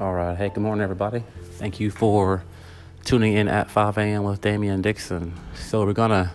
All right. Hey, good morning, everybody. Thank you for tuning in at 5 a.m. with Damien Dixon. So, we're going to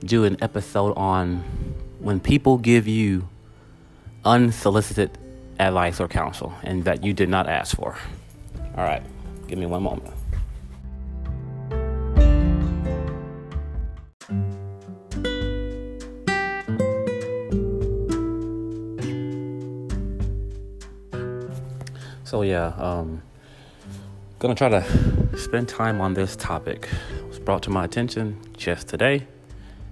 do an episode on when people give you unsolicited advice or counsel and that you did not ask for. All right. Give me one moment. So yeah, um, gonna try to spend time on this topic. It was brought to my attention just today.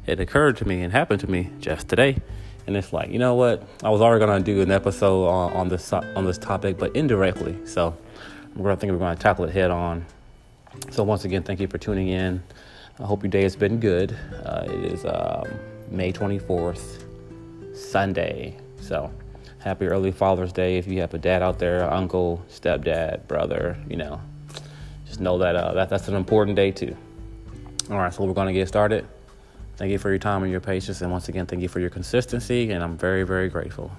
It occurred to me and happened to me just today, and it's like, you know what? I was already gonna do an episode on, on this on this topic, but indirectly. So I'm gonna think we're gonna tackle it head on. So once again, thank you for tuning in. I hope your day has been good. Uh, it is um, May 24th, Sunday. So happy early Father's Day if you have a dad out there, uncle, stepdad, brother, you know. Just know that, uh, that that's an important day too. All right, so we're going to get started. Thank you for your time and your patience. And once again, thank you for your consistency. And I'm very, very grateful.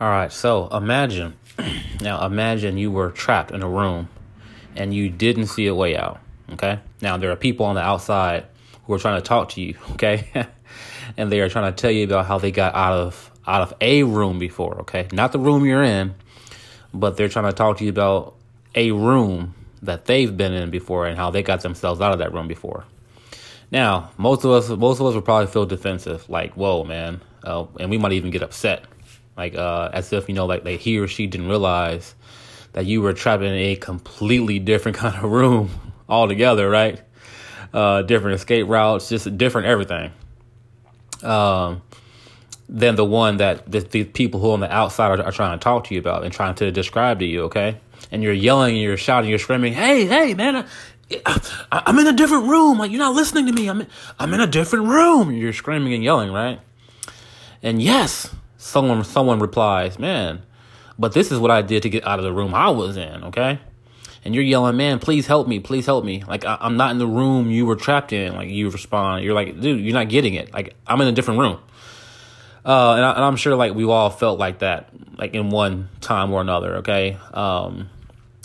All right, so imagine now, imagine you were trapped in a room and you didn't see a way out. Okay, now there are people on the outside who are trying to talk to you. Okay, and they are trying to tell you about how they got out of out of a room before, okay? Not the room you're in, but they're trying to talk to you about a room that they've been in before and how they got themselves out of that room before. Now, most of us most of us will probably feel defensive, like, "Whoa, man," uh, and we might even get upset, like uh, as if you know, like, like he or she didn't realize that you were trapped in a completely different kind of room altogether, right? Uh, different escape routes, just different everything um, than the one that the, the, people who are on the outside are, are, trying to talk to you about and trying to describe to you. Okay, and you're yelling, and you're shouting, you're screaming, "Hey, hey, man!" I, I'm in a different room. Like you're not listening to me. I'm in, I'm in a different room. You're screaming and yelling, right? And yes, someone someone replies, "Man, but this is what I did to get out of the room I was in." Okay, and you're yelling, man, please help me, please help me. Like, I, am not in the room you were trapped in. Like, you respond, you're like, dude, you're not getting it. Like, I'm in a different room. Uh, and, I, am sure like we all felt like that, like in one time or another. Okay. Um,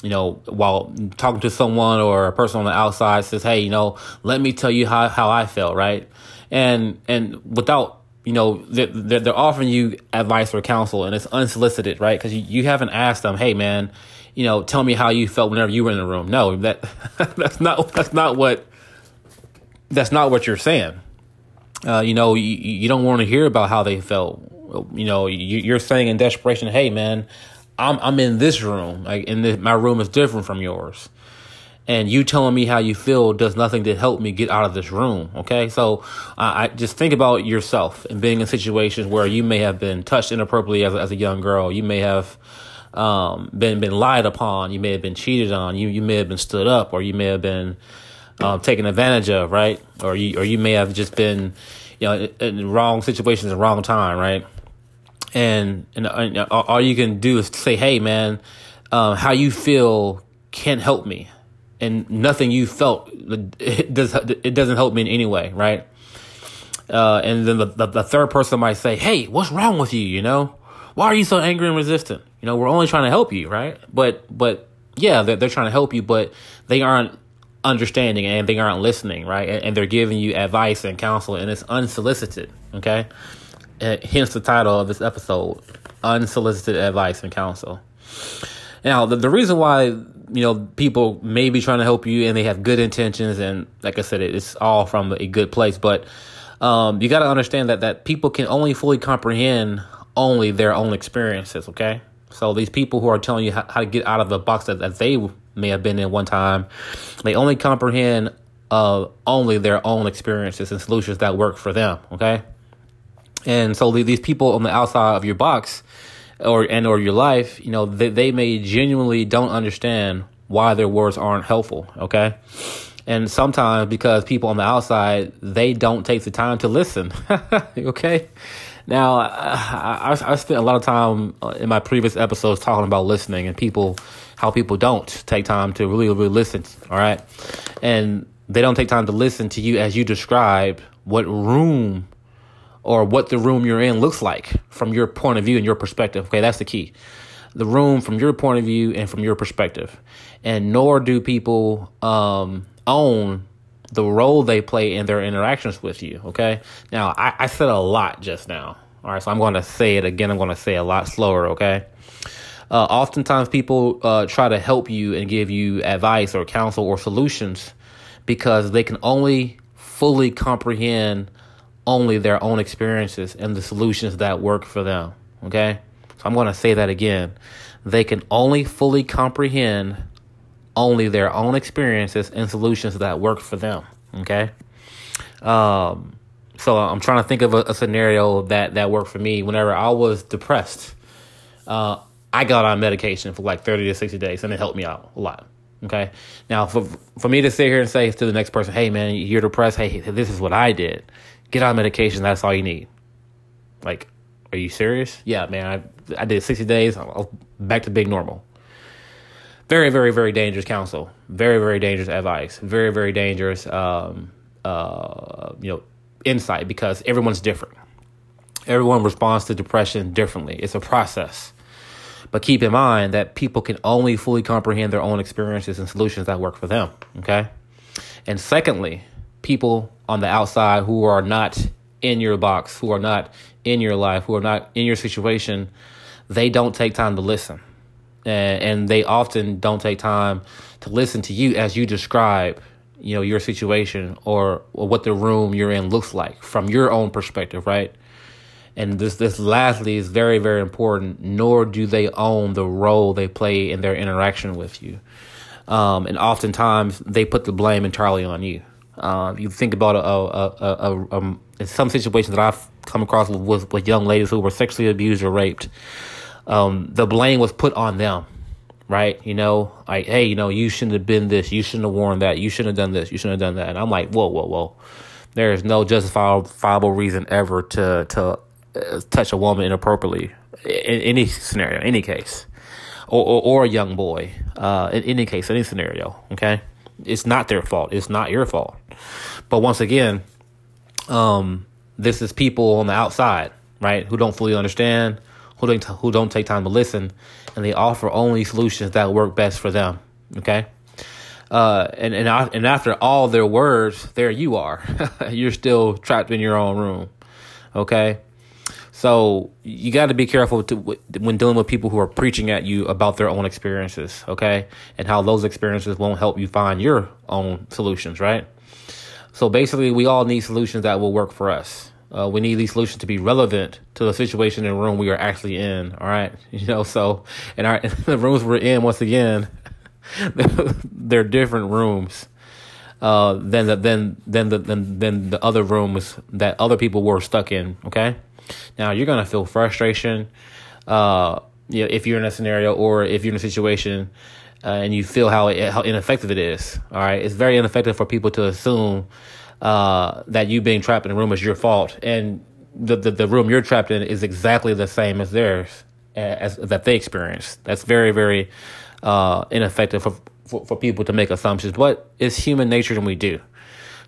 you know, while talking to someone or a person on the outside says, Hey, you know, let me tell you how, how I felt. Right. And, and without, you know, they're, they're offering you advice or counsel and it's unsolicited, right? Cause you, you haven't asked them, Hey man, you know, tell me how you felt whenever you were in the room. No, that that's not that's not what that's not what you're saying. Uh, you know, you, you don't want to hear about how they felt. You know, you, are saying in desperation, "Hey, man, I'm I'm in this room. Like, in this, my room is different from yours." and you telling me how you feel does nothing to help me get out of this room. Okay, so I just think about yourself and being in situations where you may have been touched inappropriately as, as a young girl. You may have um, been been lied upon, you may have been cheated on, you you may have been stood up, or you may have been um, taken advantage of, right? Or you or you may have just been, you know, in, wrong situations at the wrong time, right? And and, and all you can do is say, "Hey, man, um, how you feel can't help me," and nothing you felt it does it doesn't help me in any way, right? Uh, and then the, the, the third person might say, "Hey, what's wrong with you?" You know, why are you so angry and resistant? You know, we're only trying to help you, right? But but yeah, they're, they're trying to help you, but they aren't understanding and they aren't listening, right? And, and they're giving you advice and counsel, and it's unsolicited. Okay, uh, hence the title of this episode: unsolicited advice and counsel. Now, the, the reason why you know people may be trying to help you and they have good intentions, and like I said, it's all from a good place, but um, you got to understand that that people can only fully comprehend only their own experiences. Okay, so these people who are telling you how, how to get out of the box that, that they may have been in one time, they only comprehend uh, only their own experiences and solutions that work for them. Okay, and so these people on the outside of your box or and or your life, you know, they, they may genuinely don't understand why their words aren't helpful. Okay. And sometimes because people on the outside, they don't take the time to listen. okay. Now, I, I, I spent a lot of time uh, in my previous episodes talking about listening and people, how people don't take time to really, really listen. All right. And they don't take time to listen to you as you describe what room or what the room you're in looks like from your point of view and your perspective. Okay, that's the key. The room from your point of view and from your perspective. And nor do people um, own the role they play in their interactions with you. Okay. Now, I, I said a lot just now. All right. So I'm going to say it again. I'm going to say a lot slower. Okay. Uh, oftentimes, people uh, try to help you and give you advice or counsel or solutions because they can only fully comprehend only their own experiences and the solutions that work for them. Okay? So I'm going to say that again. They can only fully comprehend only their own experiences and solutions that work for them. Okay? Um, so I'm trying to think of a, a, scenario that, that worked for me whenever I was depressed. Uh, I got on medication for like 30 to 60 days and it helped me out a lot. Okay. Now, for, for me to sit here and say to the next person, hey, man, you're depressed. Hey, this is what I did get on medication. That's all you need. Like, are you serious? Yeah, man. I, I did 60 days. I was back to big normal. Very, very, very dangerous counsel. Very, very dangerous advice. Very, very dangerous, um, uh, you know, insight because everyone's different. Everyone responds to depression differently. It's a process. But keep in mind that people can only fully comprehend their own experiences and solutions that work for them. Okay. And secondly, people on the outside who are not in your box, who are not in your life, who are not in your situation, they don't take time to listen. And, and they often don't take time to listen to you as you describe, you know, your situation or, or what the room you're in looks like from your own perspective, right? And this, this lastly is very, very important, nor do they own the role they play in their interaction with you. Um, and oftentimes they put the blame entirely on you. Uh, you think about a, a, a, a um, some situations that I've come across with, with young ladies who were sexually abused or raped. Um, the blame was put on them, right? You know, like, hey, you know, you shouldn't have been this, you shouldn't have worn that, you shouldn't have done this, you shouldn't have done that. And I'm like, whoa, whoa, whoa. There is no justifiable reason ever to to uh, touch a woman inappropriately in any scenario, any case, or or, or a young boy, uh, in any case, any scenario. Okay, it's not their fault. It's not your fault. But once again, um, this is people on the outside, right, who don't fully understand, who don't who don't take time to listen, and they offer only solutions that work best for them. Okay. Uh, and and and after all their words, there you are. You're still trapped in your own room. Okay. So you got to be careful to, when dealing with people who are preaching at you about their own experiences, okay, and how those experiences won't help you find your own solutions, right? So basically, we all need solutions that will work for us. Uh, we need these solutions to be relevant to the situation the room we are actually in. All right, you know. So in our in the rooms we're in, once again, they're different rooms uh, than the than than the than, than the other rooms that other people were stuck in. Okay. Now you're gonna feel frustration, uh, you know, if you're in a scenario or if you're in a situation uh, and you feel how it, how ineffective it is. All right, it's very ineffective for people to assume uh, that you being trapped in a room is your fault, and the, the, the room you're trapped in is exactly the same as theirs as, as that they experienced. That's very very uh, ineffective for, for, for people to make assumptions, but it's human nature and we do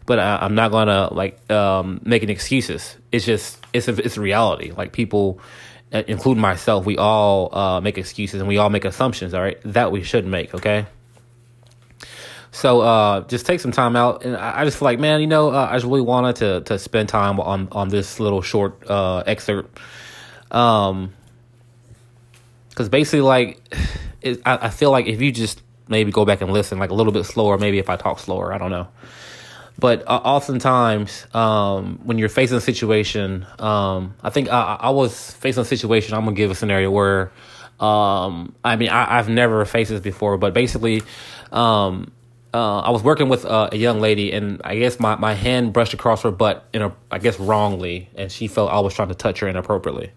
but I, am not gonna like um, making excuses. It's just it's a it's a reality. Like people, uh, including myself, we all uh, make excuses and we all make assumptions. All right, that we should make. Okay. So uh, just take some time out, and I, just feel like, man, you know, uh, I just really wanted to to spend time on on this little short uh, excerpt, um, because basically, like, it, I, I feel like if you just maybe go back and listen, like a little bit slower, maybe if I talk slower, I don't know but uh, oftentimes, um, when you're facing a situation, um, I think I, I, was facing a situation. I'm gonna give a scenario where, um, I mean, I, have never faced this before, but basically, um, uh, I was working with uh, a young lady, and I guess my, my hand brushed across her butt in a, I guess wrongly, and she felt I was trying to touch her inappropriately.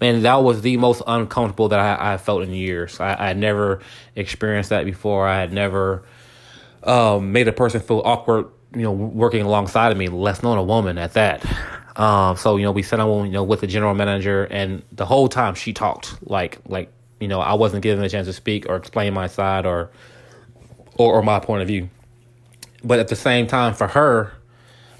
Man, that was the most uncomfortable that I, I felt in years. I, I had never experienced that before. I had never um, made a person feel awkward you know, working alongside of me, less known a woman at that. Um, so you know, we sat on you know with the general manager, and the whole time she talked like like you know I wasn't given a chance to speak or explain my side or or, or my point of view. But at the same time, for her,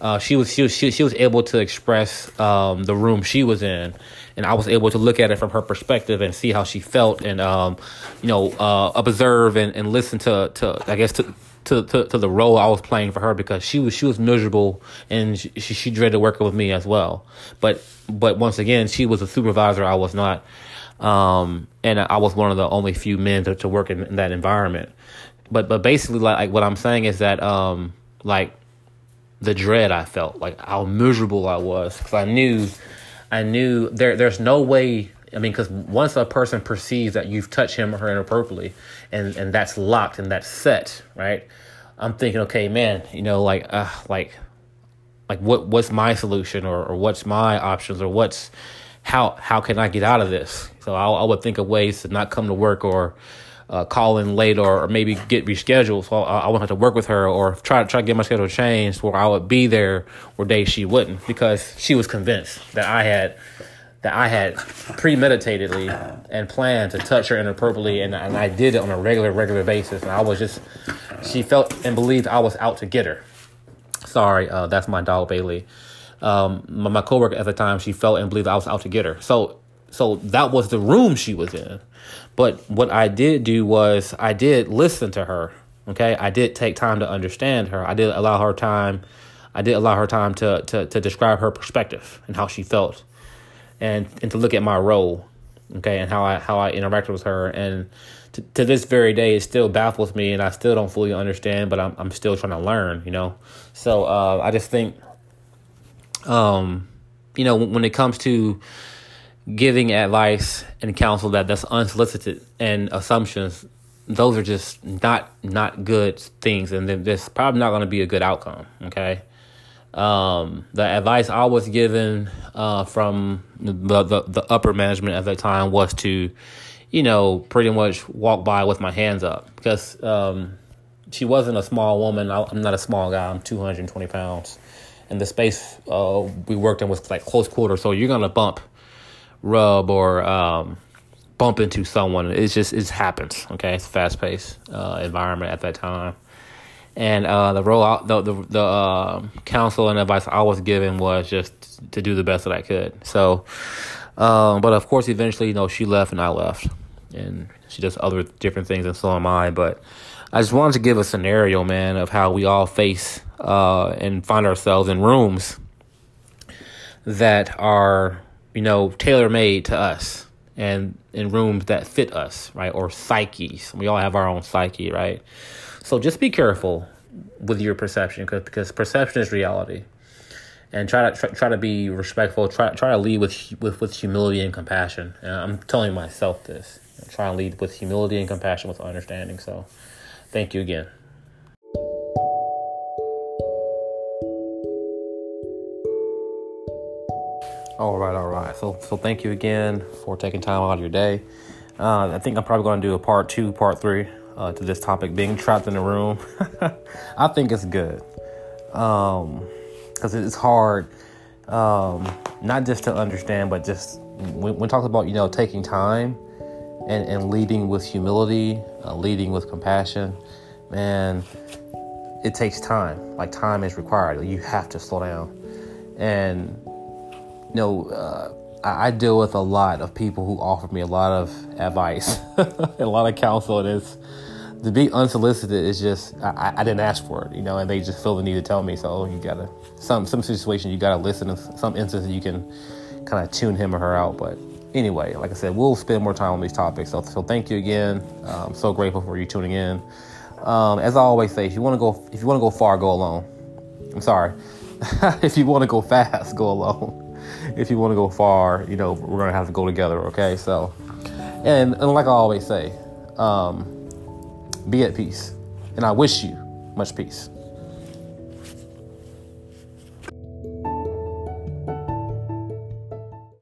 uh, she was she was she, she was able to express um, the room she was in, and I was able to look at it from her perspective and see how she felt, and um, you know, uh, observe and, and listen to to I guess to. To, to, to the role I was playing for her because she was she was miserable and she, she dreaded working with me as well. But but once again, she was a supervisor. I was not, um, and I was one of the only few men to, to work in, in that environment. But but basically, like, like what I'm saying is that um, like the dread I felt, like how miserable I was, because I knew, I knew there there's no way. I mean, because once a person perceives that you've touched him or her inappropriately, and and that's locked and that's set, right? I'm thinking, okay, man, you know, like, uh, like, like what what's my solution or or what's my options or what's how how can I get out of this? So I, I would think of ways to not come to work or uh, call in late or, or maybe get rescheduled. So I, I wouldn't have to work with her or try try to get my schedule changed where I would be there where days she wouldn't because she was convinced that I had that I had premeditatedly and planned to touch her inappropriately and, and I did it on a regular regular basis and I was just she felt and believed I was out to get her. Sorry, uh, that's my dog Bailey. Um, my, my coworker at the time, she felt and believed I was out to get her. So so that was the room she was in. But what I did do was I did listen to her. Okay, I did take time to understand her. I did allow her time. I did allow her time to to to describe her perspective and how she felt, and and to look at my role. Okay, and how I how I interacted with her, and to, to this very day, it still baffles me, and I still don't fully understand. But I'm I'm still trying to learn. You know, so uh, I just think, um, you know, when it comes to giving advice and counsel that that's unsolicited and assumptions those are just not not good things. And then there's probably not going to be a good outcome okay? Um, the advice i was given uh, from the, the, the upper management at that time was to you know pretty much walk by with my hands up. Because um, she wasn't a small woman. I, i'm not a small guy. I'm 220 pounds. And the space uh, we worked in was like close quarter so you're going to bump rub or um, bump into someone. It's just it happens. Okay, it's fast paced uh, environment at that time, and uh, the role the the, the uh, counsel and advice I was given was just to do the best that I could. So, um, but of course, eventually, you know, she left and I left, and she does other different things, and so am I. But I just wanted to give a scenario, man, of how we all face uh, and find ourselves in rooms that are you know, tailor made to us and in rooms that fit us, right? Or psyches. We all have our own psyche, right? So just be careful with your perception because because perception is reality. And try to try, try to be respectful. Try try to lead with with with humility and compassion. And I'm telling myself this. Try and lead with humility and compassion with understanding. So, thank you again. All right, all right. So, so thank you again for taking time out of your day. Uh, I think I'm probably going to do a part two, part three uh, to this topic, being trapped in a room. I think it's good because um, it's hard, um, not just to understand, but just when, when talking about you know taking time and, and leading with humility, uh, leading with compassion, man, it takes time. Like time is required. You have to slow down, and you know, uh, I, I, deal with a lot of people who offer me a lot of advice, a lot of counsel, and it's to be unsolicited is just I, I, didn't ask for it, you know, and they just feel the need to tell me. So you gotta some some situation you gotta listen. In some instances you can kind of tune him or her out. But anyway, like I said, we'll spend more time on these topics. So so thank you again. I'm so grateful for you tuning in. Um, as I always say, if you want to go if you want to go far, go alone. I'm sorry. if you want to go fast, go alone if you want to go far, you know, we're gonna have to go together. Okay, so, and and like I always say, um, be at peace, and I wish you much peace.